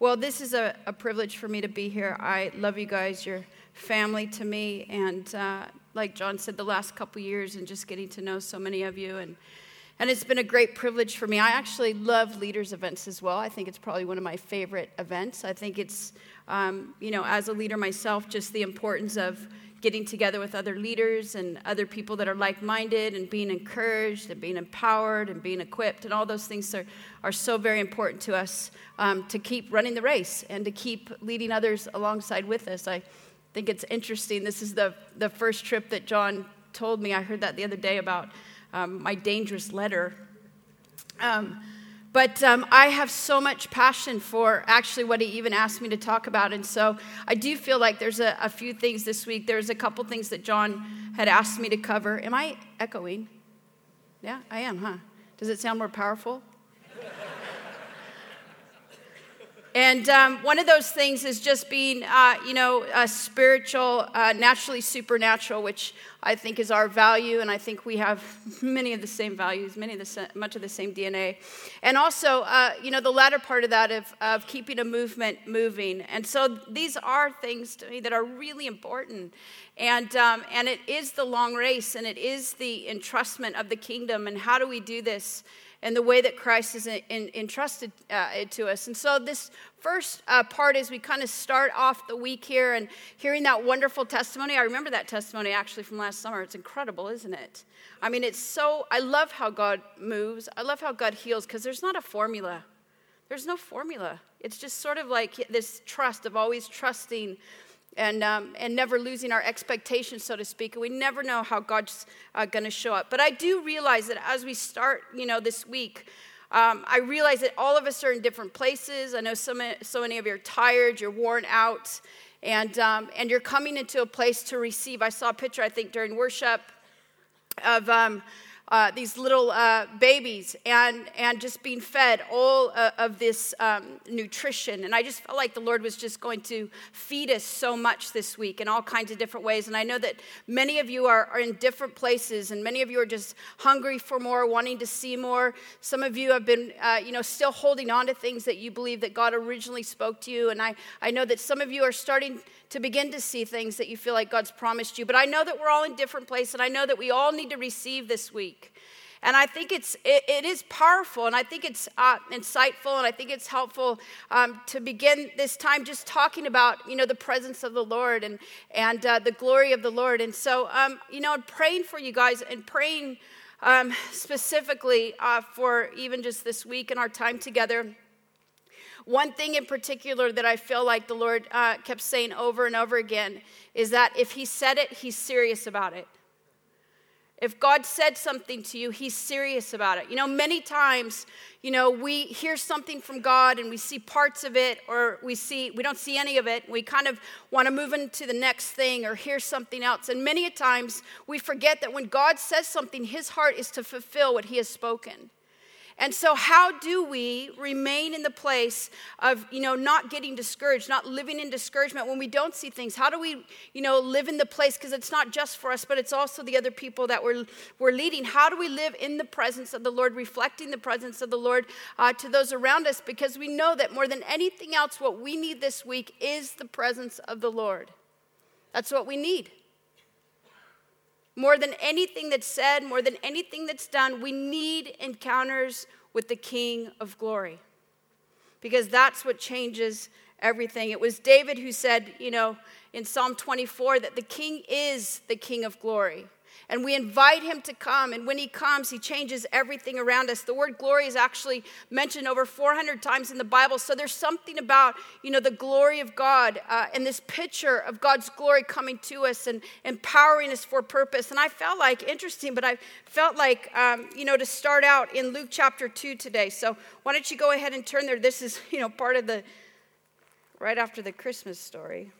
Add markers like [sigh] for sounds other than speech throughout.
Well, this is a, a, privilege for me to be here. I love you guys. You're family to me. And uh, like John said, the last couple years and just getting to know so many of you. And, and it's been a great privilege for me. I actually love leaders' events as well. I think it's probably one of my favorite events. I think it's, um, you know, as a leader myself, just the importance of getting together with other leaders and other people that are like minded and being encouraged and being empowered and being equipped. And all those things are, are so very important to us um, to keep running the race and to keep leading others alongside with us. I think it's interesting. This is the, the first trip that John told me. I heard that the other day about um, my dangerous letter. Um, but um, I have so much passion for actually what he even asked me to talk about. And so I do feel like there's a, a, few things this week. There's a couple things that John had asked me to cover. Am I echoing? Yeah, I am, huh? Does it sound more powerful? And um, one of those things is just being, uh, you know, spiritual, uh, naturally supernatural, which I think is our value, and I think we have [laughs] many of the same values, many of the much of the same DNA, and also, uh, you know, the latter part of that of, of keeping a movement moving. And so these are things to me that are really important, and um, and it is the long race, and it is the entrustment of the kingdom. And how do we do this? And the way that Christ has entrusted uh, it to us. And so, this first uh, part is we kind of start off the week here and hearing that wonderful testimony. I remember that testimony actually from last summer. It's incredible, isn't it? I mean, it's so, I love how God moves, I love how God heals because there's not a formula. There's no formula. It's just sort of like this trust of always trusting and, um, and never losing our expectations, so to speak. We never know how God's uh, going to show up. But I do realize that as we start, you know, this week, um, I realize that all of us are in different places. I know so many, so many of you are tired, you're worn out, and, um, and you're coming into a place to receive. I saw a picture, I think, during worship of um, uh, these little uh, babies and, and just being fed all uh, of this um, nutrition. And I just felt like the Lord was just going to feed us so much this week in all kinds of different ways. And I know that many of you are, are in different places, and many of you are just hungry for more, wanting to see more. Some of you have been, uh, you know, still holding on to things that you believe that God originally spoke to you. And I, I know that some of you are starting to begin to see things that you feel like God's promised you. But I know that we're all in different places, and I know that we all need to receive this week. And I think it's, it, it is powerful, and I think it's uh, insightful, and I think it's helpful um, to begin this time just talking about, you know, the presence of the Lord and, and uh, the glory of the Lord. And so, um, you know, praying for you guys and praying um, specifically uh, for even just this week and our time together. One thing in particular that I feel like the Lord uh, kept saying over and over again is that if He said it, He's serious about it. If God said something to you, He's serious about it. You know, many times, you know, we hear something from God and we see parts of it, or we see we don't see any of it. We kind of want to move into the next thing or hear something else. And many a times we forget that when God says something, His heart is to fulfill what He has spoken. And so, how do we remain in the place of, you know, not getting discouraged, not living in discouragement when we don't see things? How do we, you know, live in the place? Because it's not just for us, but it's also the other people that we're, we're leading. How do we live in the presence of the Lord, reflecting the presence of the Lord uh, to those around us? Because we know that more than anything else, what we need this week is the presence of the Lord. That's what we need. More than anything that's said, more than anything that's done, we need encounters with the King of glory because that's what changes everything. It was David who said, you know, in Psalm 24 that the King is the King of glory and we invite him to come. And when he comes, he changes everything around us. The word glory is actually mentioned over 400 times in the Bible. So there's something about, you know, the glory of God uh, and this picture of God's glory coming to us and empowering us for purpose. And I felt like, interesting, but I felt like, um, you know, to start out in Luke chapter 2 today. So why don't you go ahead and turn there? This is, [laughs] you know, part of the, right after the Christmas story.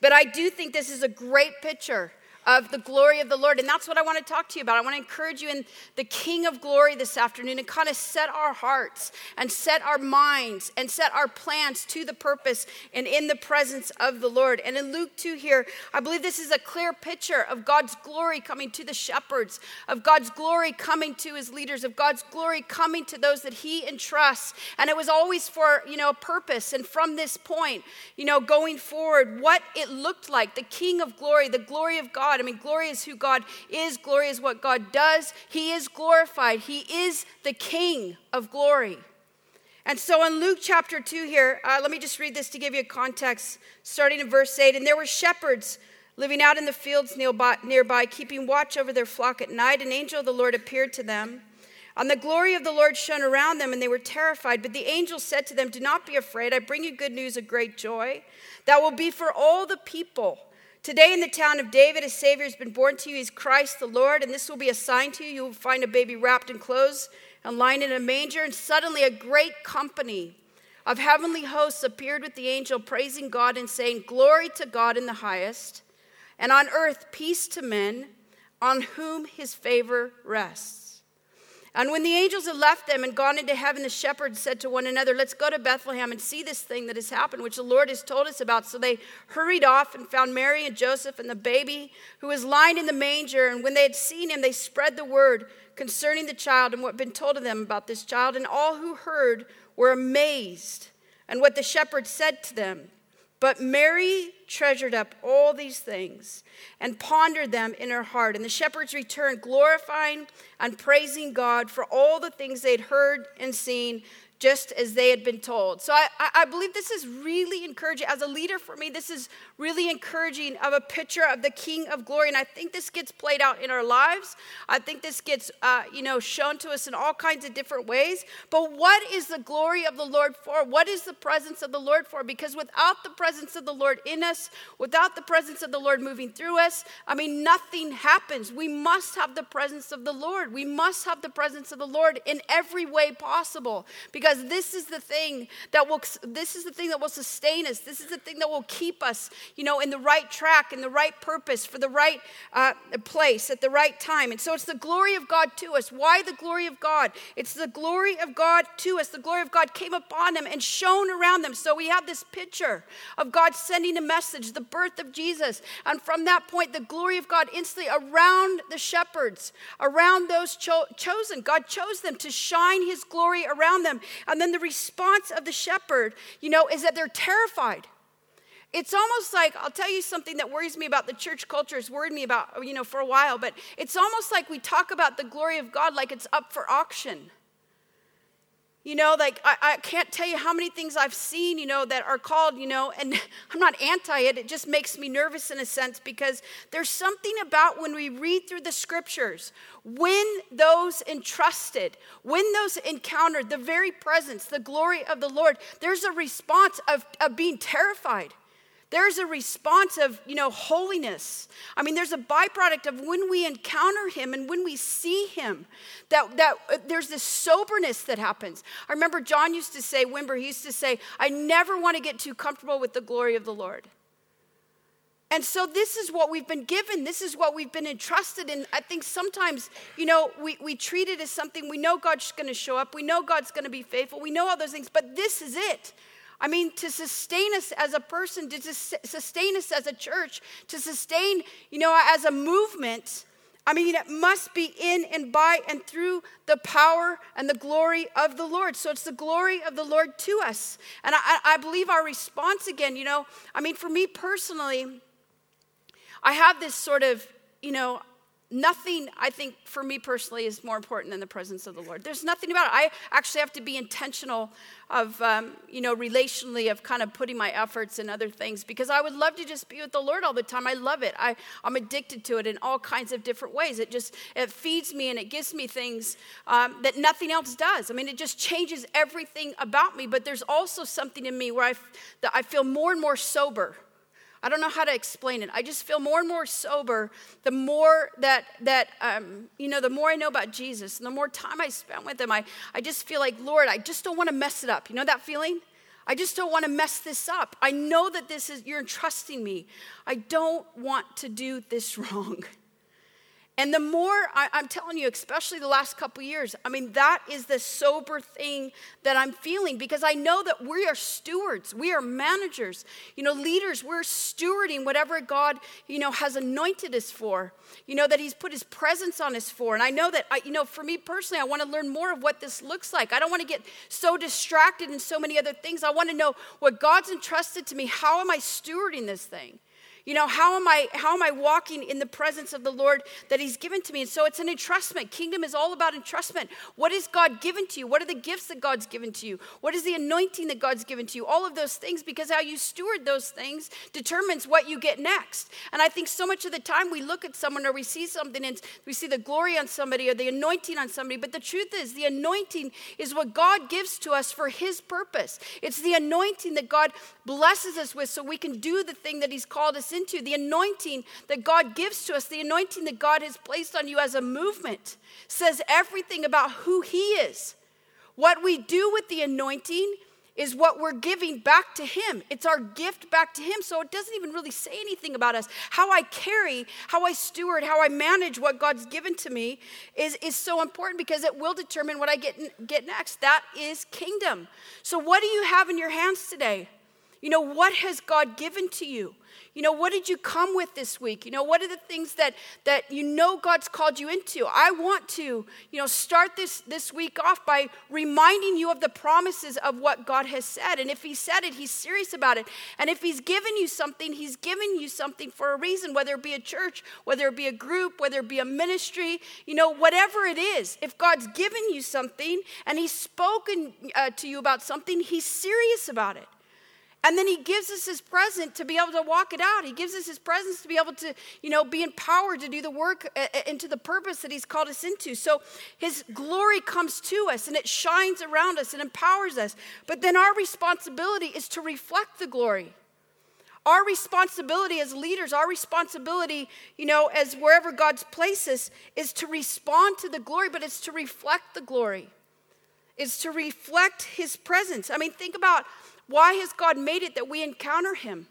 But I do think this is a great picture of the glory of the Lord. And that's what I want to talk to you about. I want to encourage you in the King of glory this afternoon and kind of set our hearts and set our minds and set our plans to the purpose and in the presence of the Lord. And in Luke 2 here, I believe this is a clear picture of God's glory coming to the shepherds, of God's glory coming to his leaders, of God's glory coming to those that he entrusts. And it was always for, you know, a purpose. And from this point, you know, going forward, what it looked like, the King of glory, the glory of God. I mean, glory is who God is, glory is what God does. He is glorified, He is the King of glory. And so in Luke chapter 2 here, uh, let me just read this to give you a context, starting in verse 8. And there were shepherds living out in the fields nearby, nearby, keeping watch over their flock at night. An angel of the Lord appeared to them. And the glory of the Lord shone around them, and they were terrified. But the angel said to them, Do not be afraid. I bring you good news of great joy that will be for all the people. Today in the town of David, a Savior has been born to you. He's Christ the Lord, and this will be a sign to you. You will find a baby wrapped in clothes and lying in a manger. And suddenly a great company of heavenly hosts appeared with the angel, praising God and saying, Glory to God in the highest, and on earth peace to men on whom his favor rests. And when the angels had left them and gone into heaven, the shepherds said to one another, Let's go to Bethlehem and see this thing that has happened, which the Lord has told us about. So they hurried off and found Mary and Joseph and the baby who was lying in the manger. And when they had seen him, they spread the word concerning the child and what had been told of them about this child. And all who heard were amazed and what the shepherds said to them. But Mary treasured up all these things and pondered them in her heart. And the shepherds returned, glorifying and praising God for all the things they'd heard and seen just as they had been told. So I, I believe this is really encouraging. As a leader for me, this is really encouraging of a picture of the King of Glory. And I think this gets played out in our lives. I think this gets, uh, you know, shown to us in all kinds of different ways. But what is the glory of the Lord for? What is the presence of the Lord for? Because without the presence of the Lord in us, without the presence of the Lord moving through us, I mean, nothing happens. We must have the presence of the Lord. We must have the presence of the Lord in every way possible because because this is the thing that will this is the thing that will sustain us. This is the thing that will keep us you know in the right track in the right purpose for the right uh, place at the right time. And so it's the glory of god to us. Why the glory of god? It's the glory of god to us. The glory of god came upon them and shone around them. So we have this picture of god sending a message the birth of jesus. And from that point the glory of god instantly around the shepherds around those cho- chosen. God chose them to shine his glory around them and then the response of the shepherd, you know, is that they're terrified. It's almost like, I'll tell you something that worries me about the church culture, has worried me about, you know, for a while, but it's almost like we talk about the glory of God like it's up for auction. You know, like I, I, can't tell you how many things I've seen, you know, that are called, you know, and [laughs] I'm not anti it. It just makes me nervous in a sense because there's something about when we read through the scriptures, when those entrusted, when those encountered the very presence, the glory of the Lord, there's a response of, of being terrified. There's a response of, you know, holiness. I mean, there's a byproduct of when we encounter him and when we see him, that, that uh, there's this soberness that happens. I remember John used to say, Wimber, he used to say, I never want to get too comfortable with the glory of the Lord. And so this is what we've been given. This is what we've been entrusted in. I think sometimes, you know, we, we treat it as something we know God's going to show up. We know God's going to be faithful. We know all those things, but this is it. I mean, to sustain us as a person, to sustain us as a church, to sustain, you know, as a movement, I mean, it must be in and by and through the power and the glory of the Lord. So it's the glory of the Lord to us. And I, I believe our response again, you know, I mean, for me personally, I have this sort of, you know, Nothing, I think, for me personally, is more important than the presence of the Lord. There's nothing about it. I actually have to be intentional of, um, you know, relationally, of kind of putting my efforts in other things because I would love to just be with the Lord all the time. I love it. I, I'm addicted to it in all kinds of different ways. It just, it feeds me and it gives me things um, that nothing else does. I mean, it just changes everything about me. But there's also something in me where I, that I feel more and more sober I don't know how to explain it. I just feel more and more sober the more that, that um, you know, the more I know about Jesus and the more time I spend with him. I, I just feel like, Lord, I just don't want to mess it up. You know that feeling? I just don't want to mess this up. I know that this is, you're entrusting me. I don't want to do this [laughs] wrong. And the more I, am telling you, especially the last couple years, I mean, that is the sober thing that I'm feeling because I know that we are stewards, we are managers, you know, leaders. We're stewarding whatever God, you know, has anointed us for, you know, that He's put His presence on us for. And I know that, I, you know, for me personally, I want to learn more of what this looks like. I don't want to get so distracted in so many other things. I want to know what God's entrusted to me. How am I stewarding this thing? You know, how am I how am I walking in the presence of the Lord that he's given to me? And so it's an entrustment. Kingdom is all about entrustment. What is God given to you? What are the gifts that God's given to you? What is the anointing that God's given to you? All of those things because how you steward those things determines what you get next. And I think so much of the time we look at someone or we see something and we see the glory on somebody or the anointing on somebody, but the truth is the anointing is what God gives to us for his purpose. It's the anointing that God blesses us with so we can do the thing that he's called us into, the anointing that God gives to us, the anointing that God has placed on you as a movement, says everything about who He is. What we do with the anointing is what we're giving back to Him. It's our gift back to Him. So it doesn't even really say anything about us. How I carry, how I steward, how I manage what God's given to me is, is so important because it will determine what I get, get next. That is kingdom. So, what do you have in your hands today? You know, what has God given to you? You know, what did you come with this week? You know, what are the things that that you know God's called you into? I want to, you know, start this this week off by reminding you of the promises of what God has said. And if he said it, he's serious about it. And if he's given you something, he's given you something for a reason, whether it be a church, whether it be a group, whether it be a ministry, you know, whatever it is. If God's given you something and he's spoken uh, to you about something, he's serious about it. And then he gives us his present to be able to walk it out. He gives us his presence to be able to, you know, be empowered to do the work uh, uh, into the purpose that he's called us into. So his glory comes to us and it shines around us and empowers us. But then our responsibility is to reflect the glory. Our responsibility as leaders, our responsibility, you know, as wherever God's placed us, is to respond to the glory, but it's to reflect the glory. It's to reflect his presence. I mean, think about why has God made it that we encounter Him?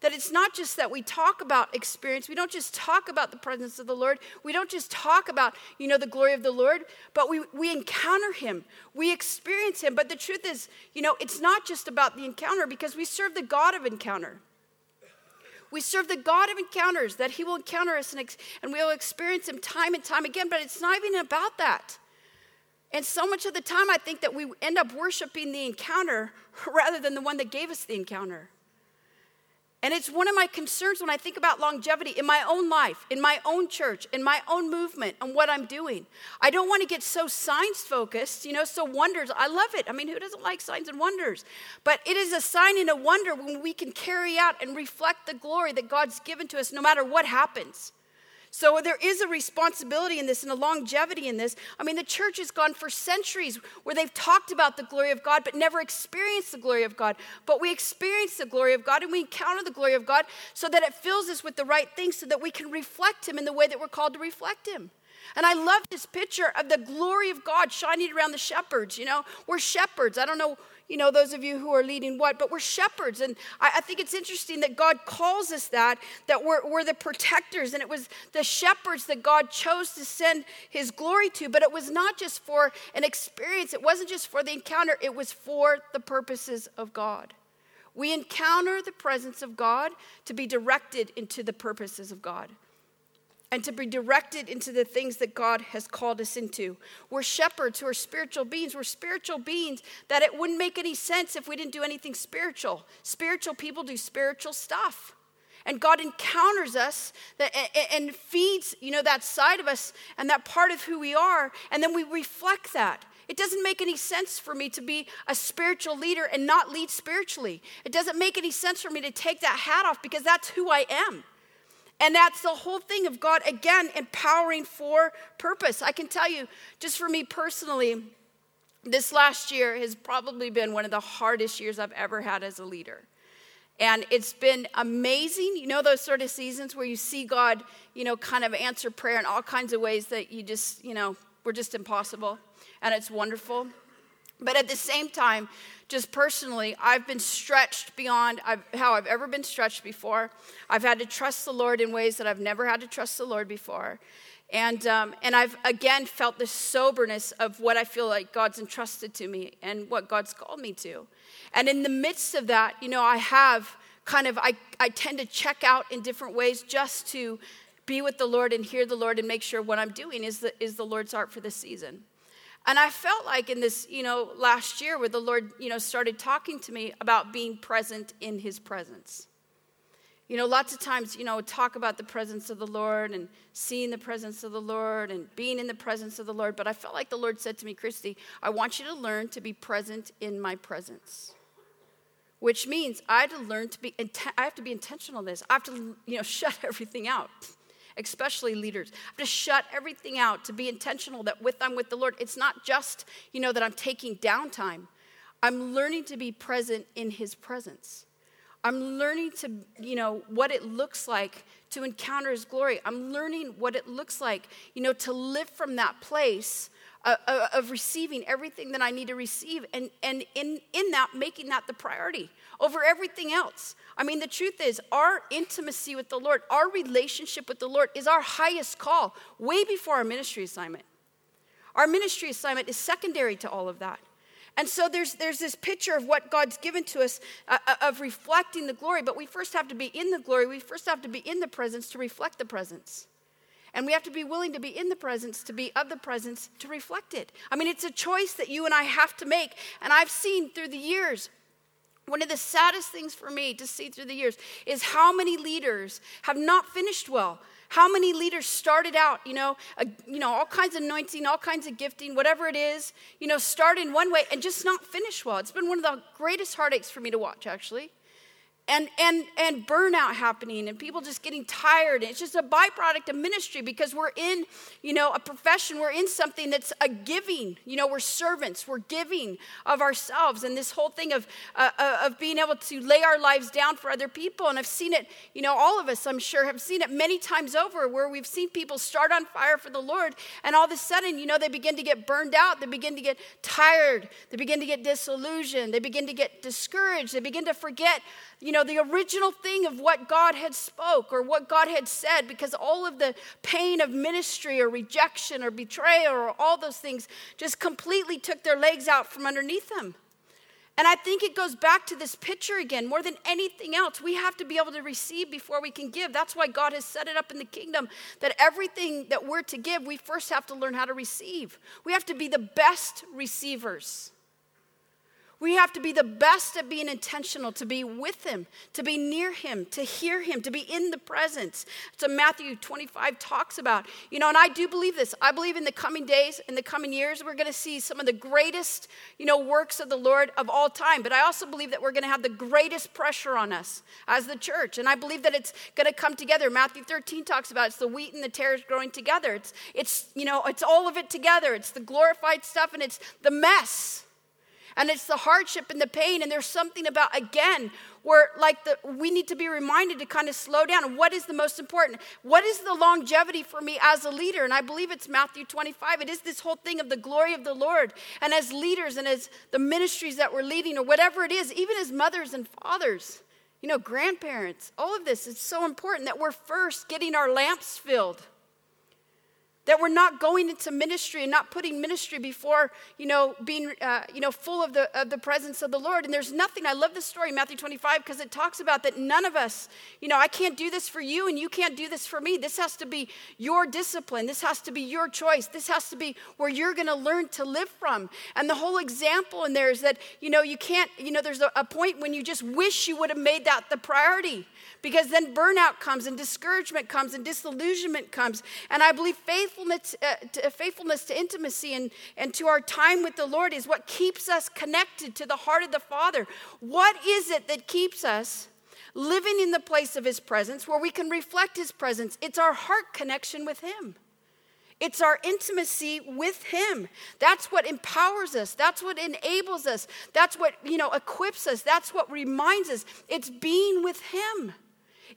That it's not just that we talk about experience. We don't just talk about the presence of the Lord. We don't just talk about, you know, the glory of the Lord, but we, we encounter Him. We experience Him. But the truth is, you know, it's not just about the encounter because we serve the God of encounter. We serve the God of encounters, that He will encounter us and, and we will experience Him time and time again. But it's not even about that. And so much of the time, I think that we end up worshiping the encounter [laughs] rather than the one that gave us the encounter. And it's one of my concerns when I think about longevity in my own life, in my own church, in my own movement, and what I'm doing. I don't want to get so signs focused, you know, so wonders. I love it. I mean, who doesn't like signs and wonders? But it is a sign and a wonder when we can carry out and reflect the glory that God's given to us no matter what happens. So there is a responsibility in this and a longevity in this. I mean, the church has gone for centuries where they've talked about the glory of God but never experienced the glory of God. But we experience the glory of God and we encounter the glory of God so that it fills us with the right things so that we can reflect Him in the way that we're called to reflect Him. And I love this picture of the glory of God shining around the shepherds. You know, we're shepherds. I don't know you know, those of you who are leading what, but we're shepherds. And I, I think it's interesting that God calls us that, that we're, we're the protectors. And it was the shepherds that God chose to send his glory to. But it was not just for an experience, it wasn't just for the encounter, it was for the purposes of God. We encounter the presence of God to be directed into the purposes of God and to be directed into the things that God has called us into. We're shepherds who are spiritual beings. We're spiritual beings that it wouldn't make any sense if we didn't do anything spiritual. Spiritual people do spiritual stuff. And God encounters us and feeds, you know, that side of us and that part of who we are, and then we reflect that. It doesn't make any sense for me to be a spiritual leader and not lead spiritually. It doesn't make any sense for me to take that hat off because that's who I am. And that's the whole thing of God, again, empowering for purpose. I can tell you, just for me personally, this last year has probably been one of the hardest years I've ever had as a leader. And it's been amazing. You know, those sort of seasons where you see God, you know, kind of answer prayer in all kinds of ways that you just, you know, were just impossible. And it's wonderful. But at the same time, just personally, I've been stretched beyond how I've ever been stretched before. I've had to trust the Lord in ways that I've never had to trust the Lord before. And, um, and I've again felt the soberness of what I feel like God's entrusted to me and what God's called me to. And in the midst of that, you know, I have kind of, I, I tend to check out in different ways just to be with the Lord and hear the Lord and make sure what I'm doing is the, is the Lord's heart for the season. And I felt like in this, you know, last year where the Lord, you know, started talking to me about being present in his presence. You know, lots of times, you know, talk about the presence of the Lord and seeing the presence of the Lord and being in the presence of the Lord. But I felt like the Lord said to me, Christy, I want you to learn to be present in my presence. Which means I have to learn to be, I have to be intentional in this. I have to, you know, [laughs] shut everything out, especially leaders. I have to shut everything out to be intentional that with I'm with the Lord. It's not just, you know, that I'm taking downtime. I'm learning to be present in his presence. I'm learning to, you know, what it looks like to encounter His glory. I'm learning what it looks like, you know, to live from that place of, receiving everything that I need to receive and, and in, in that, making that the priority over everything else. I mean, the truth is, our intimacy with the Lord, our relationship with the Lord is our highest call, way before our ministry assignment. Our ministry assignment is secondary to all of that. And so there's, there's this picture of what God's given to us uh, uh, of reflecting the glory, but we first have to be in the glory. We first have to be in the presence to reflect the presence. And we have to be willing to be in the presence, to be of the presence, to reflect it. I mean, it's a choice that you and I have to make. And I've seen through the years, one of the saddest things for me to see through the years is how many leaders have not finished well how many leaders started out, you know, a, you know, all kinds of anointing, all kinds of gifting, whatever it is, you know, start in one way and just not finish well. It's been one of the greatest heartaches for me to watch, actually and and and burnout happening and people just getting tired. It's just a byproduct of ministry because we're in you know a profession. We're in something that's a giving. You know we're servants. We're giving of ourselves. And this whole thing of uh, uh, of being able to lay our lives down for other people. And i've seen it you know all of us i'm sure have seen it many times over where we've seen people start on fire for the lord. And all of a sudden you know they begin to get burned out. They begin to get tired. They begin to get disillusioned. They begin to get discouraged. They begin to forget you know, the original thing of what God had spoke or what God had said because all of the pain of ministry or rejection or betrayal or all those things just completely took their legs out from underneath them. And I think it goes back to this picture again. More than anything else, we have to be able to receive before we can give. That's why God has set it up in the kingdom that everything that we're to give, we first have to learn how to receive. We have to be the best receivers. We have to be the best at being intentional, to be with Him, to be near Him, to hear Him, to be in the presence. So Matthew 25 talks about, you know, and I do believe this. I believe in the coming days, in the coming years, we're going to see some of the greatest, you know, works of the Lord of all time. But I also believe that we're going to have the greatest pressure on us as the church. And I believe that it's going to come together. Matthew 13 talks about it's the wheat and the tares growing together. It's, it's, you know, it's all of it together. It's the glorified stuff and it's the mess and it's the hardship and the pain and there's something about again where like the we need to be reminded to kind of slow down. What is the most important? What is the longevity for me as a leader? And i believe it's matthew 25 it is this whole thing of the glory of the lord. And as leaders and as the ministries that we're leading or whatever it is even as mothers and fathers you know grandparents all of this is so important that we're first getting our lamps filled that we're not going into ministry and not putting ministry before you know being uh, you know full of the of the presence of the lord. And there's nothing i love this story matthew 25 because it talks about that none of us you know i can't do this for you and you can't do this for me. This has to be your discipline. This has to be your choice. This has to be where you're going to learn to live from. And the whole example in there is that you know you can't you know there's a, a point when you just wish you would have made that the priority because then burnout comes and discouragement comes and disillusionment comes and i believe faithfulness, uh, to, faithfulness to intimacy and, and to our time with the Lord is what keeps us connected to the heart of the Father. What is it that keeps us living in the place of His presence where we can reflect His presence? It's our heart connection with Him. It's our intimacy with him. That's what empowers us. That's what enables us. That's what, you know, equips us. That's what reminds us. It's being with him.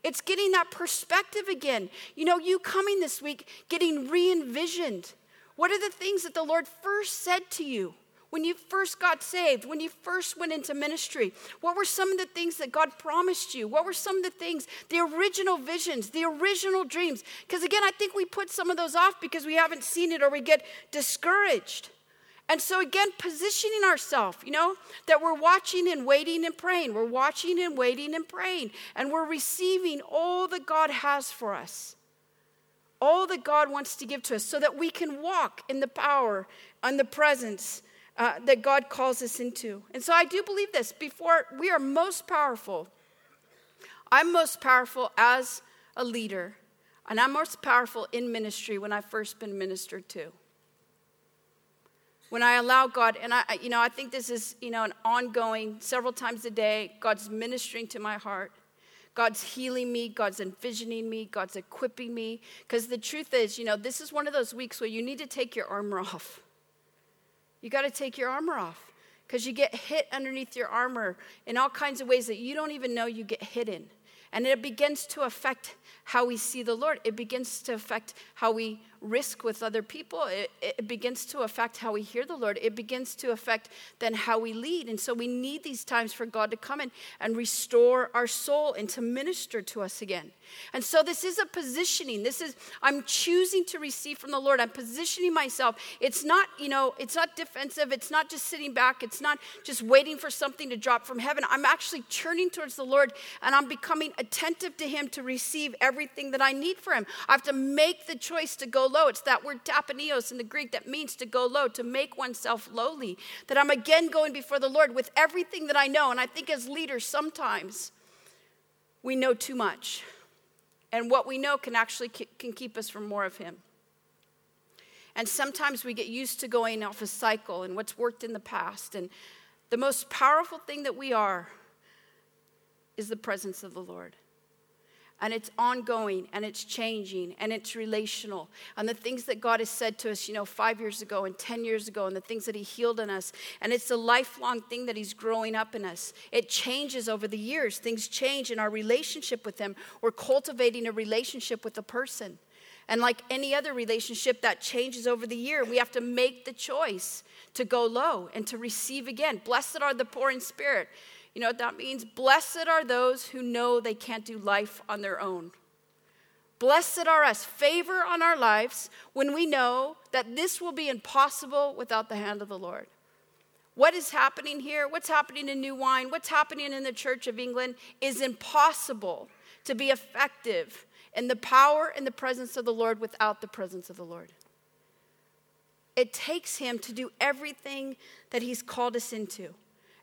It's getting that perspective again. You know, you coming this week, getting re envisioned. What are the things that the Lord first said to you when you first got saved, when you first went into ministry? What were some of the things that God promised you? What were some of the things, the original visions, the original dreams? Because again, I think we put some of those off because we haven't seen it or we get discouraged. And so, again, positioning ourselves, you know, that we're watching and waiting and praying. We're watching and waiting and praying. And we're receiving all that God has for us, all that God wants to give to us, so that we can walk in the power and the presence uh, that God calls us into. And so I do believe this before we are most powerful. I'm most powerful as a leader, and I'm most powerful in ministry when I've first been ministered to. When I allow God, and I, you know, I think this is, you know, an ongoing, several times a day, God's ministering to my heart. God's healing me, God's envisioning me, God's equipping me. Because the truth is, you know, this is one of those weeks where you need to take your armor [laughs] off. You got to take your armor off because you get hit underneath your armor in all kinds of ways that you don't even know you get hit in. And it begins to affect how we see the Lord. It begins to affect how we risk with other people. It, it, begins to affect how we hear the Lord. It begins to affect then how we lead. And so we need these times for God to come in and restore our soul and to minister to us again. And so this is a positioning. This is, I'm choosing to receive from the Lord. I'm positioning myself. It's not, you know, it's not defensive. It's not just sitting back. It's not just waiting for something to drop from heaven. I'm actually turning towards the Lord and I'm becoming attentive to Him to receive everything that I need for Him. I have to make the choice to go low. It's that word tapanios in the Greek that means to go low, to make oneself lowly. That I'm again going before the Lord with everything that I know. And I think as leaders, sometimes we know too much. And what we know can actually can keep us from more of Him. And sometimes we get used to going off a cycle and what's worked in the past. And the most powerful thing that we are is the presence of the Lord and it's ongoing and it's changing and it's relational. And the things that God has said to us, you know, five years ago and 10 years ago, and the things that He healed in us, and it's a lifelong thing that He's growing up in us. It changes over the years, things change in our relationship with Him. We're cultivating a relationship with a person. And like any other relationship that changes over the year, we have to make the choice to go low and to receive again. Blessed are the poor in spirit you know what that means? Blessed are those who know they can't do life on their own. Blessed are us, favor on our lives when we know that this will be impossible without the hand of the Lord. What is happening here, what's happening in New Wine, what's happening in the Church of England is impossible to be effective in the power and the presence of the Lord without the presence of the Lord. It takes Him to do everything that He's called us into.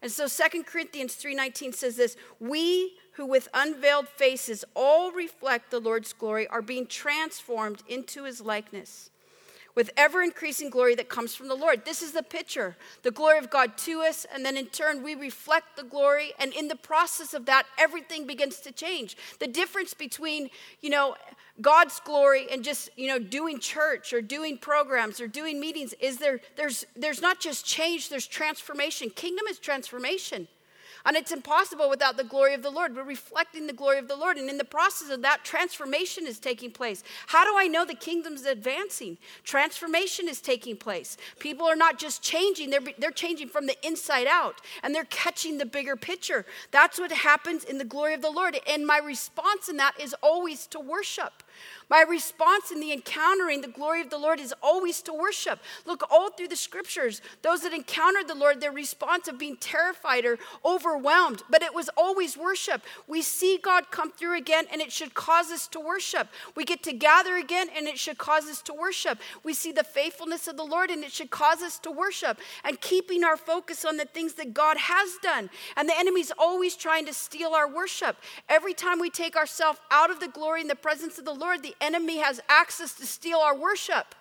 And so Second Corinthians 3:19 says this, "We who with unveiled faces all reflect the Lord's glory are being transformed into his likeness." With ever increasing glory that comes from the Lord. This is the picture the glory of God to us, and then in turn we reflect the glory, and in the process of that, everything begins to change. The difference between, you know, God's glory and just, you know, doing church or doing programs or doing meetings is there there's there's not just change, there's transformation. Kingdom is transformation. And it's impossible without the glory of the Lord. We're reflecting the glory of the Lord. And in the process of that, transformation is taking place. How do I know the kingdom's advancing? Transformation is taking place. People are not just changing, they're, they're changing from the inside out, and they're catching the bigger picture. That's what happens in the glory of the Lord. And my response in that is always to worship. My response in the encountering the glory of the Lord is always to worship. Look all through the scriptures. Those that encountered the Lord, their response of being terrified or overwhelmed, but it was always worship. We see God come through again, and it should cause us to worship. We get to gather again, and it should cause us to worship. We see the faithfulness of the Lord, and it should cause us to worship. And keeping our focus on the things that God has done. And the enemy's always trying to steal our worship. Every time we take ourselves out of the glory and the presence of the Lord, the enemy has access to steal our worship.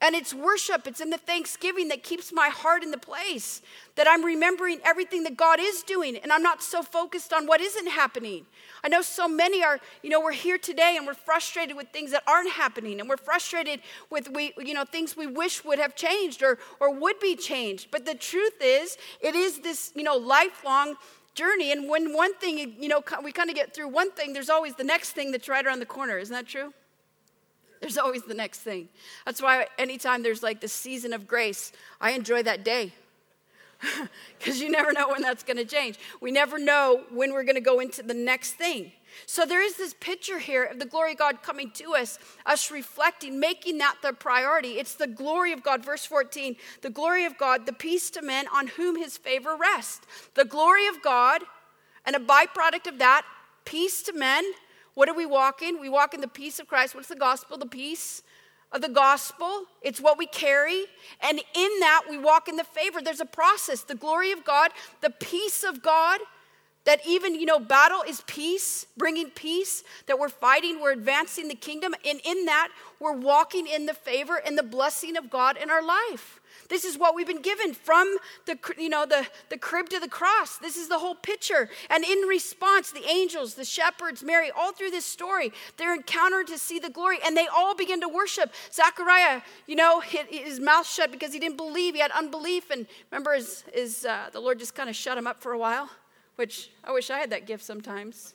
And it's worship, it's in the thanksgiving that keeps my heart in the place, that I'm remembering everything that God is doing, and I'm not so focused on what isn't happening. I know so many are, you know, we're here today and we're frustrated with things that aren't happening, and we're frustrated with we, you know, things we wish would have changed or or would be changed. But the truth is, it is this, you know, lifelong journey. And when one thing, you know, we kind of get through one thing, there's always the next thing that's right around the corner. Isn't that true? There's always the next thing. That's why anytime there's like the season of grace, I enjoy that day. [laughs] because you never know when that's going to change. We never know when we're going to go into the next thing. So there is this picture here of the glory of God coming to us, us reflecting, making that the priority. It's the glory of God. Verse 14 the glory of God, the peace to men on whom his favor rests. The glory of God, and a byproduct of that, peace to men. What do we walk in? We walk in the peace of Christ. What's the gospel? The peace of the gospel. It's what we carry. And in that, we walk in the favor. There's a process. The glory of God, the peace of God that even, you know, battle is peace, bringing peace, that we're fighting, we're advancing the kingdom. And in that, we're walking in the favor and the blessing of God in our life. This is what we've been given from the, you know, the, the crib to the cross. This is the whole picture. And in response, the angels, the shepherds, Mary, all through this story, they're encountered to see the glory and they all begin to worship. Zachariah, you know, his mouth shut because he didn't believe. He had unbelief. And remember, his, uh, the Lord just kind of shut him up for a while which I wish I had that gift sometimes.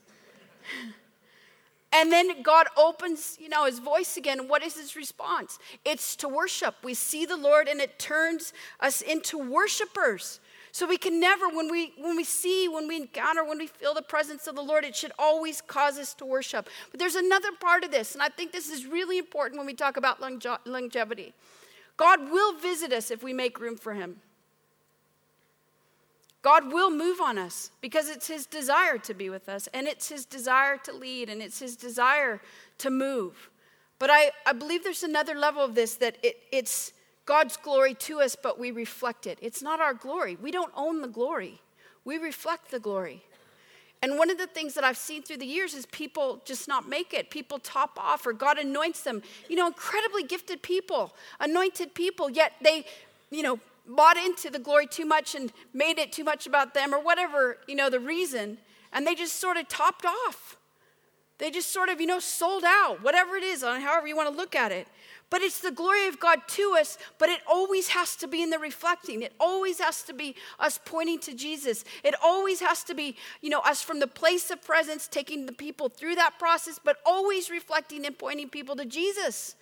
and then God opens, you know, his voice again. What is his response? It's to worship. We see the Lord and it turns us into worshipers. So we can never, when we when we see, when we encounter, when we feel the presence of the Lord, it should always cause us to worship. But there's another part of this, and I think this is really important when we talk about longevity. God will visit us if we make room for him. God will move on us because it's His desire to be with us, and it's His desire to lead, and it's His desire to move. But I, I believe there's another level of this that it, it's God's glory to us, but we reflect it. It's not our glory. We don't own the glory, we reflect the glory. And one of the things that I've seen through the years is people just not make it. People top off, or God anoints them. You know, incredibly gifted people, anointed people, yet they, you know, bought into the glory too much and made it too much about them or whatever, you know, the reason, and they just sort of topped off. They just sort of, you know, sold out, whatever it is, on however you want to look at it. But it's the glory of God to us, but it always has to be in the reflecting. It always has to be us pointing to Jesus. It always has to be, you know, us from the place of presence, taking the people through that process, but always reflecting and pointing people to Jesus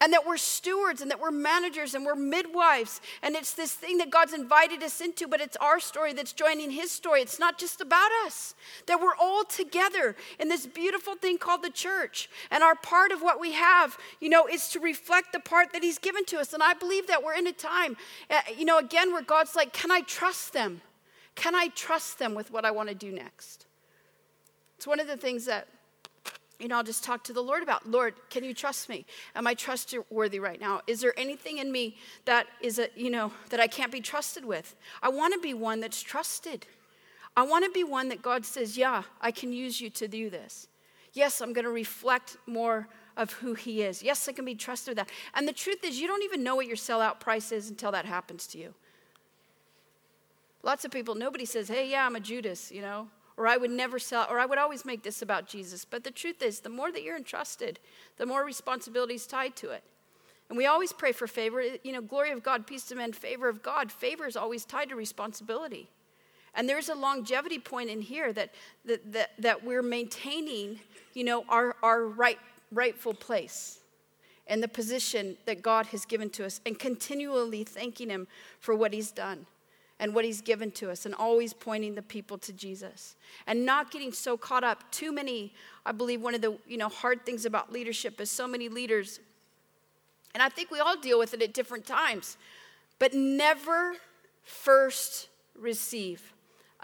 and that we're stewards and that we're managers and we're midwives. And it's this thing that God's invited us into, but it's our story that's joining His story. It's not just about us, that we're all together in this beautiful thing called the church. And our part of what we have, you know, is to reflect the part that He's given to us. And I believe that we're in a time, uh, you know, again, where God's like, can I trust them? Can I trust them with what I want to do next? It's one of the things that you know, I'll just talk to the Lord about, Lord, can you trust me? Am I trustworthy right now? Is there anything in me that is a, you know, that I can't be trusted with? I want to be one that's trusted. I want to be one that God says, yeah, I can use you to do this. Yes, I'm going to reflect more of who he is. Yes, I can be trusted with that. And the truth is, you don't even know what your sellout price is until that happens to you. Lots of people, nobody says, hey, yeah, I'm a Judas, you know or I would never sell, or I would always make this about Jesus. But the truth is, the more that you're entrusted, the more responsibility is tied to it. And we always pray for favor. You know, glory of God, peace to men, favor of God. Favor is always tied to responsibility. And there's a longevity point in here that, that, that, that we're maintaining, you know, our, our right, rightful place and the position that God has given to us and continually thanking Him for what He's done and what he's given to us and always pointing the people to Jesus. And not getting so caught up too many I believe one of the you know hard things about leadership is so many leaders and I think we all deal with it at different times but never first receive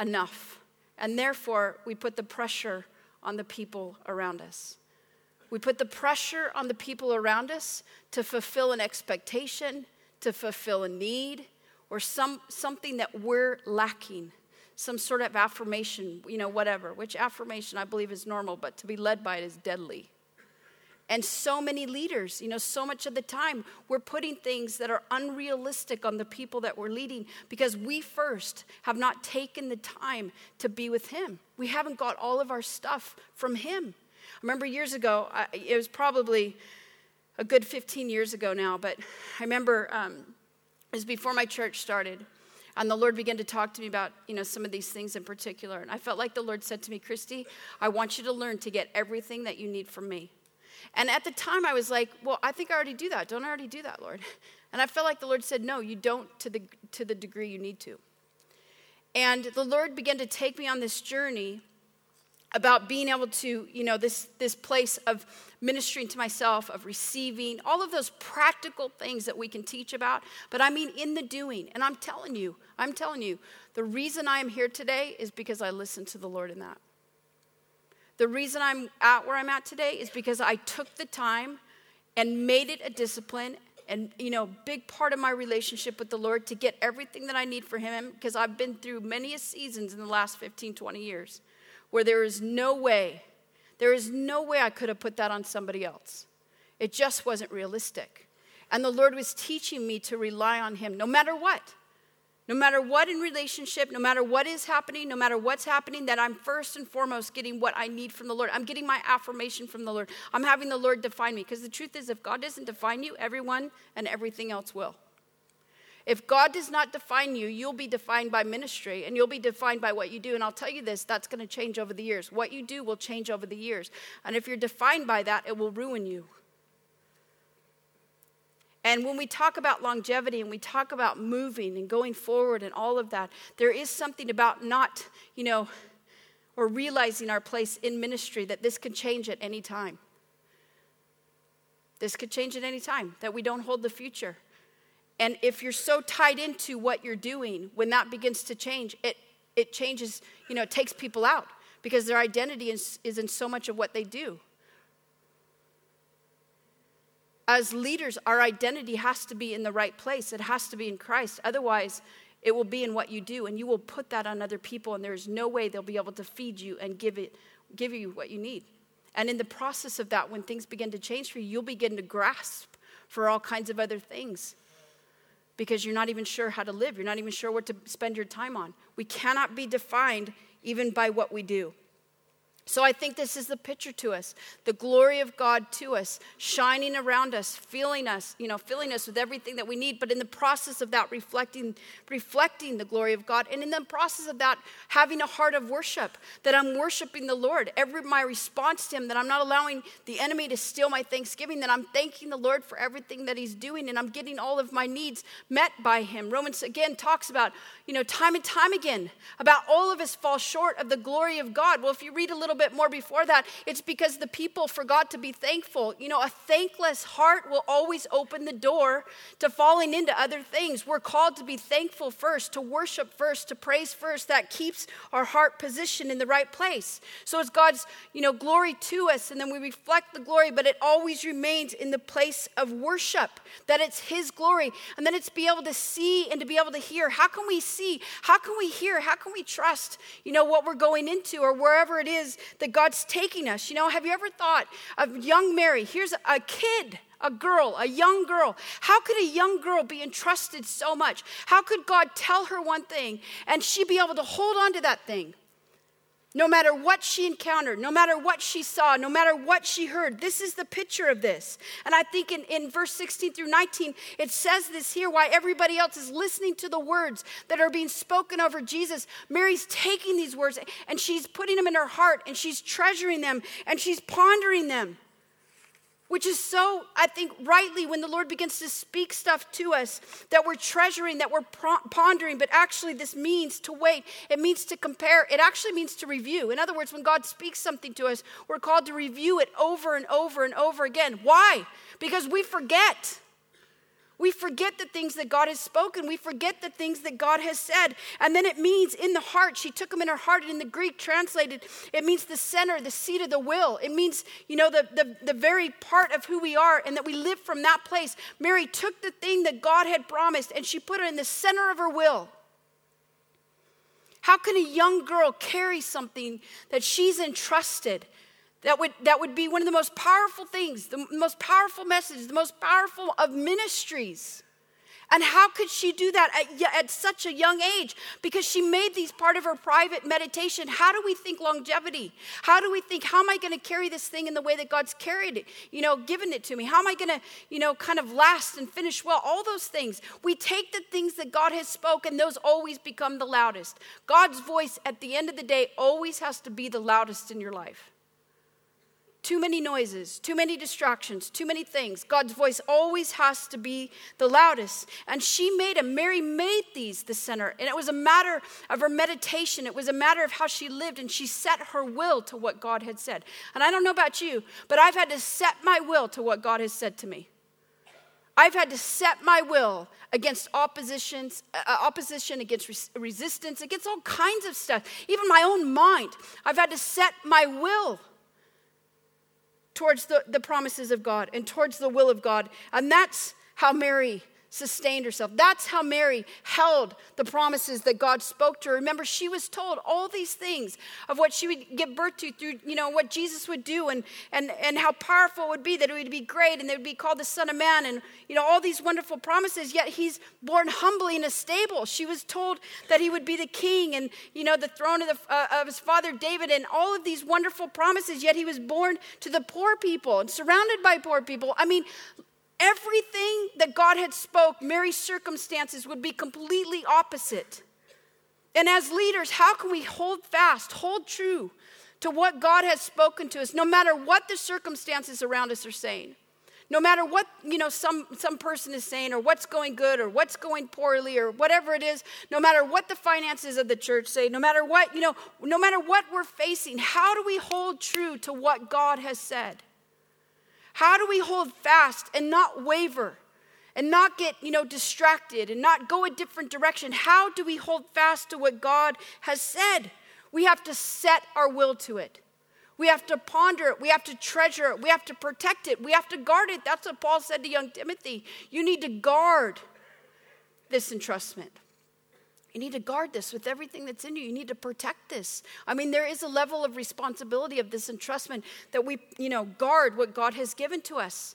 enough. And therefore we put the pressure on the people around us. We put the pressure on the people around us to fulfill an expectation to fulfill a need or some, something that we're lacking, some sort of affirmation, you know, whatever, which affirmation I believe is normal, but to be led by it is deadly. And so many leaders, you know, so much of the time, we're putting things that are unrealistic on the people that we're leading because we first have not taken the time to be with Him. We haven't got all of our stuff from Him. I remember years ago, I, it was probably a good 15 years ago now, but I remember um, is before my church started. And the Lord began to talk to me about, you know, some of these things in particular. And I felt like the Lord said to me, Christy, I want you to learn to get everything that you need from me. And at the time, I was like, well, I think I already do that. Don't I already do that, Lord? [laughs] And I felt like the Lord said, No, you don't to the, to the degree you need to. And the Lord began to take me on this journey about being able to, you know, this, this place of ministering to myself, of receiving, all of those practical things that we can teach about. But I mean, in the doing. And I'm telling you, I'm telling you, the reason I am here today is because I listened to the Lord in that. The reason I'm at where I'm at today is because I took the time and made it a discipline and you know big part of my relationship with the lord to get everything that i need for him because i've been through many seasons in the last 15 20 years where there is no way, there is no way I could have put that on somebody else. It just wasn't realistic. And the Lord was teaching me to rely on Him no matter what. No matter what in relationship, no matter what is happening, no matter what's happening, that I'm first and foremost getting what I need from the Lord. I'm getting my affirmation from the Lord. I'm having the Lord define me. Because the truth is, if God doesn't define you, everyone and everything else will. If God does not define you, you'll be defined by ministry and you'll be defined by what you do. And I'll tell you this that's going to change over the years. What you do will change over the years. And if you're defined by that, it will ruin you. And when we talk about longevity and we talk about moving and going forward and all of that, there is something about not, you know, or realizing our place in ministry that this could change at any time. This could change at any time, that we don't hold the future. And if you're so tied into what you're doing, when that begins to change, it, it changes, you know, it takes people out because their identity is, is in so much of what they do. As leaders, our identity has to be in the right place, it has to be in Christ. Otherwise, it will be in what you do, and you will put that on other people, and there's no way they'll be able to feed you and give, it, give you what you need. And in the process of that, when things begin to change for you, you'll begin to grasp for all kinds of other things because you're not even sure how to live. You're not even sure what to spend your time on. We cannot be defined even by what we do. So I think this is the picture to us the glory of God to us, shining around us, filling us, you know, filling us with everything that we need. But in the process of that, reflecting, reflecting the glory of God. And in the process of that, having a heart of worship, that I'm worshiping the Lord. Every my response to Him, that I'm not allowing the enemy to steal my thanksgiving, that I'm thanking the Lord for everything that He's doing, and I'm getting all of my needs met by Him. Romans again talks about, you know, time and time again about all of us fall short of the glory of God. Well, if you read a little bit more before that, it's because the people forgot to be thankful. You know, a thankless heart will always open the door to falling into other things. We're called to be thankful first, to worship first, to praise first. That keeps our heart positioned in the right place. So it's God's, you know, glory to us, and then we reflect the glory, but it always remains in the place of worship, that it's His glory, and then it's be able to see and to be able to hear. How can we see? How can we hear? How can we trust, you know, what we're going into or wherever it is that God's taking us? You know, have you ever thought of young Mary? Here's a kid a girl, a young girl. How could a young girl be entrusted so much? How could God tell her one thing and she be able to hold on to that thing? No matter what she encountered, no matter what she saw, no matter what she heard. This is the picture of this. And I think in, in verse 16 through 19, it says this here why everybody else is listening to the words that are being spoken over Jesus. Mary's taking these words and she's putting them in her heart and she's treasuring them and she's pondering them. Which is so, I think, rightly when the Lord begins to speak stuff to us that we're treasuring, that we're pondering, but actually this means to wait. It means to compare. It actually means to review. In other words, when God speaks something to us, we're called to review it over and over and over again. Why? Because we forget. We forget the things that God has spoken. We forget the things that God has said. And then it means in the heart. She took them in her heart. And in the Greek translated, it means the center, the seat of the will. It means, you know, the, the, the very part of who we are and that we live from that place. Mary took the thing that God had promised and she put it in the center of her will. How can a young girl carry something that she's entrusted? That would, that would be one of the most powerful things, the most powerful message, the most powerful of ministries. And how could she do that at, at, such a young age? Because she made these part of her private meditation. How do we think longevity? How do we think, how am I going to carry this thing in the way that God's carried it, you know, given it to me? How am I going to, you know, kind of last and finish well? All those things. We take the things that God has spoken, those always become the loudest. God's voice at the end of the day always has to be the loudest in your life. Too many noises, too many distractions, too many things. God's voice always has to be the loudest. And she made him, Mary made these the center. And it was a matter of her meditation, it was a matter of how she lived, and she set her will to what God had said. And I don't know about you, but I've had to set my will to what God has said to me. I've had to set my will against oppositions, uh, uh opposition, against res- resistance, against all kinds of stuff, even my own mind. I've had to set my will towards the, the promises of God and towards the will of God. And that's how Mary sustained herself. That's how Mary held the promises that God spoke to her. Remember, she was told all these things of what she would give birth to through, you know, what Jesus would do and, and, and how powerful it would be, that it would be great and they would be called the Son of Man and, you know, all these wonderful promises. Yet he's born humbly in a stable. She was told that he would be the king and, you know, the throne of, the, uh, of his father David and all of these wonderful promises. Yet he was born to the poor people and surrounded by poor people. I mean, Everything that God had spoke, Mary's circumstances would be completely opposite. And as leaders, how can we hold fast, hold true to what God has spoken to us, no matter what the circumstances around us are saying? No matter what, you know, some, some person is saying, or what's going good, or what's going poorly, or whatever it is, no matter what the finances of the church say, no matter what, you know, no matter what we're facing, how do we hold true to what God has said? How do we hold fast and not waver and not get, you know, distracted and not go a different direction? How do we hold fast to what God has said? We have to set our will to it. We have to ponder it. We have to treasure it. We have to protect it. We have to guard it. That's what Paul said to young Timothy. You need to guard this entrustment. You need to guard this with everything that's in you. You need to protect this. I mean, there is a level of responsibility of this entrustment that we, you know, guard what God has given to us.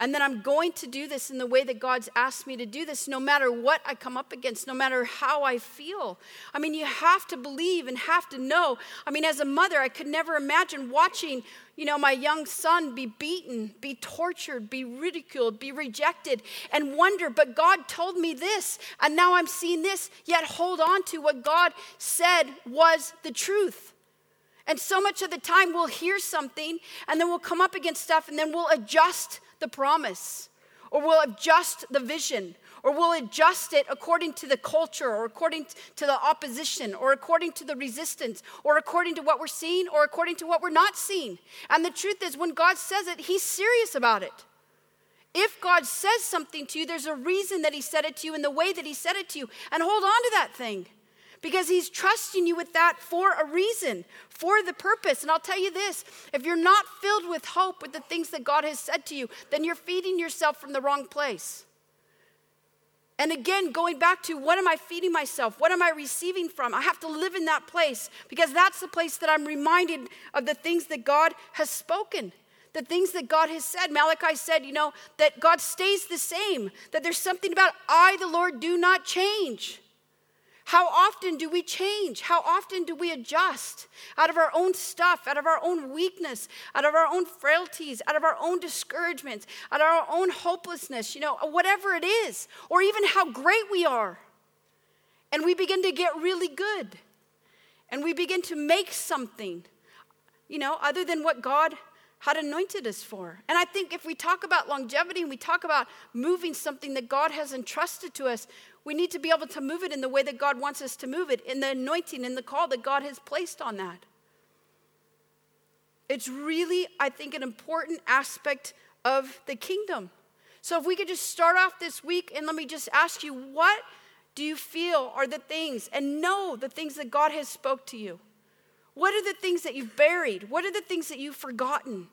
And then I'm going to do this in the way that God's asked me to do this, no matter what I come up against, no matter how I feel. I mean, you have to believe and have to know. I mean, as a mother, I could never imagine watching, you know, my young son be beaten, be tortured, be ridiculed, be rejected, and wonder, but God told me this, and now I'm seeing this, yet hold on to what God said was the truth. And so much of the time, we'll hear something, and then we'll come up against stuff, and then we'll adjust the promise, or we'll adjust the vision, or we'll adjust it according to the culture, or according to the opposition, or according to the resistance, or according to what we're seeing, or according to what we're not seeing. And the truth is, when God says it, He's serious about it. If God says something to you, there's a reason that He said it to you in the way that He said it to you, and hold on to that thing because He's trusting you with that for a reason, for the purpose. And I'll tell you this if you're not filled with hope with the things that God has said to you, then you're feeding yourself from the wrong place. And again, going back to what am I feeding myself? What am I receiving from? I have to live in that place because that's the place that I'm reminded of the things that God has spoken, the things that God has said. Malachi said, you know, that God stays the same, that there's something about I, the Lord, do not change. How often do we change? How often do we adjust out of our own stuff, out of our own weakness, out of our own frailties, out of our own discouragements, out of our own hopelessness, you know, whatever it is, or even how great we are. And we begin to get really good. And we begin to make something, you know, other than what God had anointed us for. And I think if we talk about longevity and we talk about moving something that God has entrusted to us, we need to be able to move it in the way that God wants us to move it, in the anointing, in the call that God has placed on that. It's really, I think, an important aspect of the kingdom. So if we could just start off this week and let me just ask you, what do you feel are the things and know the things that God has spoke to you? What are the things that you've buried? What are the things that you've forgotten?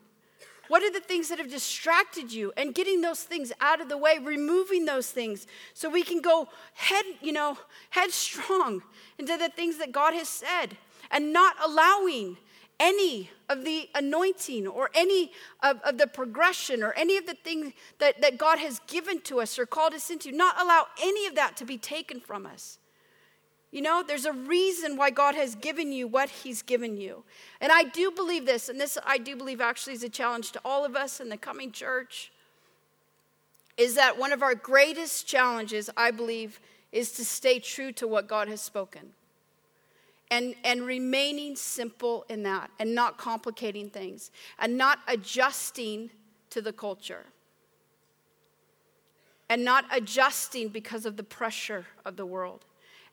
What are the things that have distracted you? And getting those things out of the way, removing those things so we can go head, you know, headstrong into the things that God has said and not allowing any of the anointing or any of, of the progression or any of the things that, that God has given to us or called us into, not allow any of that to be taken from us. You know, there's a reason why God has given you what He's given you. And I do believe this, and this I do believe actually is a challenge to all of us in the coming church, is that one of our greatest challenges, I believe, is to stay true to what God has spoken. and, and remaining simple in that and not complicating things and not adjusting to the culture and not adjusting because of the pressure of the world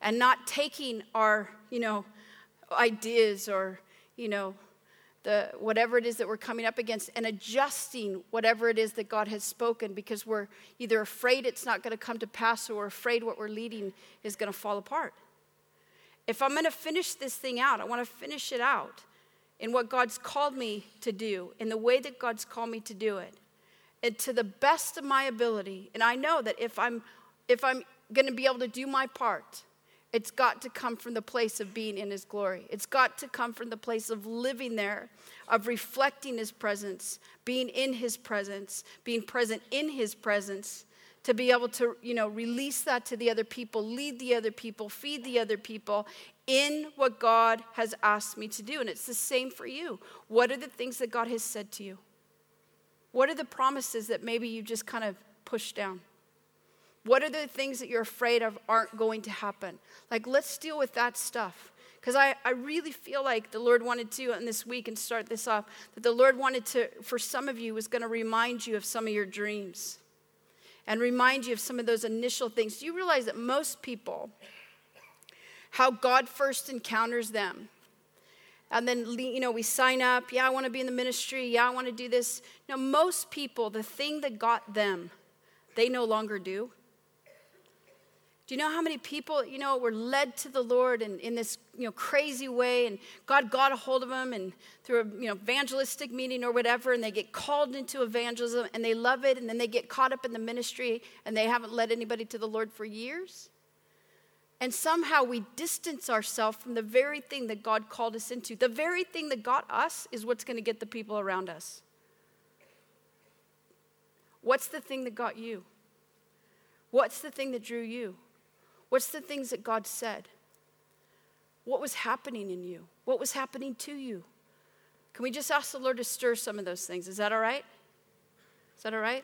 and not taking our you know ideas or you know the whatever it is that we're coming up against and adjusting whatever it is that God has spoken because we're either afraid it's not going to come to pass or we're afraid what we're leading is going to fall apart. If I'm going to finish this thing out, I want to finish it out in what God's called me to do, in the way that God's called me to do it, and to the best of my ability. And I know that if I'm if I'm going to be able to do my part, it's got to come from the place of being in His glory. It's got to come from the place of living there, of reflecting His presence, being in His presence, being present in His presence, to be able to, you know, release that to the other people, lead the other people, feed the other people in what God has asked me to do. And it's the same for you. What are the things that God has said to you? What are the promises that maybe you just kind of pushed down? What are the things that you're afraid of aren't going to happen? Like, let's deal with that stuff. Because I, I really feel like the Lord wanted to, in this week and start this off, that the Lord wanted to, for some of you, was going to remind you of some of your dreams and remind you of some of those initial things. Do you realize that most people, how God first encounters them, and then you know we sign up yeah i want to be in the ministry yeah i want to do this now most people the thing that got them they no longer do do you know how many people, you know, were led to the Lord in, in this, you know, crazy way and God got a hold of them and through a, you know, evangelistic meeting or whatever and they get called into evangelism and they love it and then they get caught up in the ministry and they haven't led anybody to the Lord for years? And somehow we distance ourselves from the very thing that God called us into. The very thing that got us is what's going to get the people around us. What's the thing that got you? What's the thing that drew you? What's the things that God said? What was happening in you? What was happening to you? Can we just ask the Lord to stir some of those things? Is that all right? Is that all right?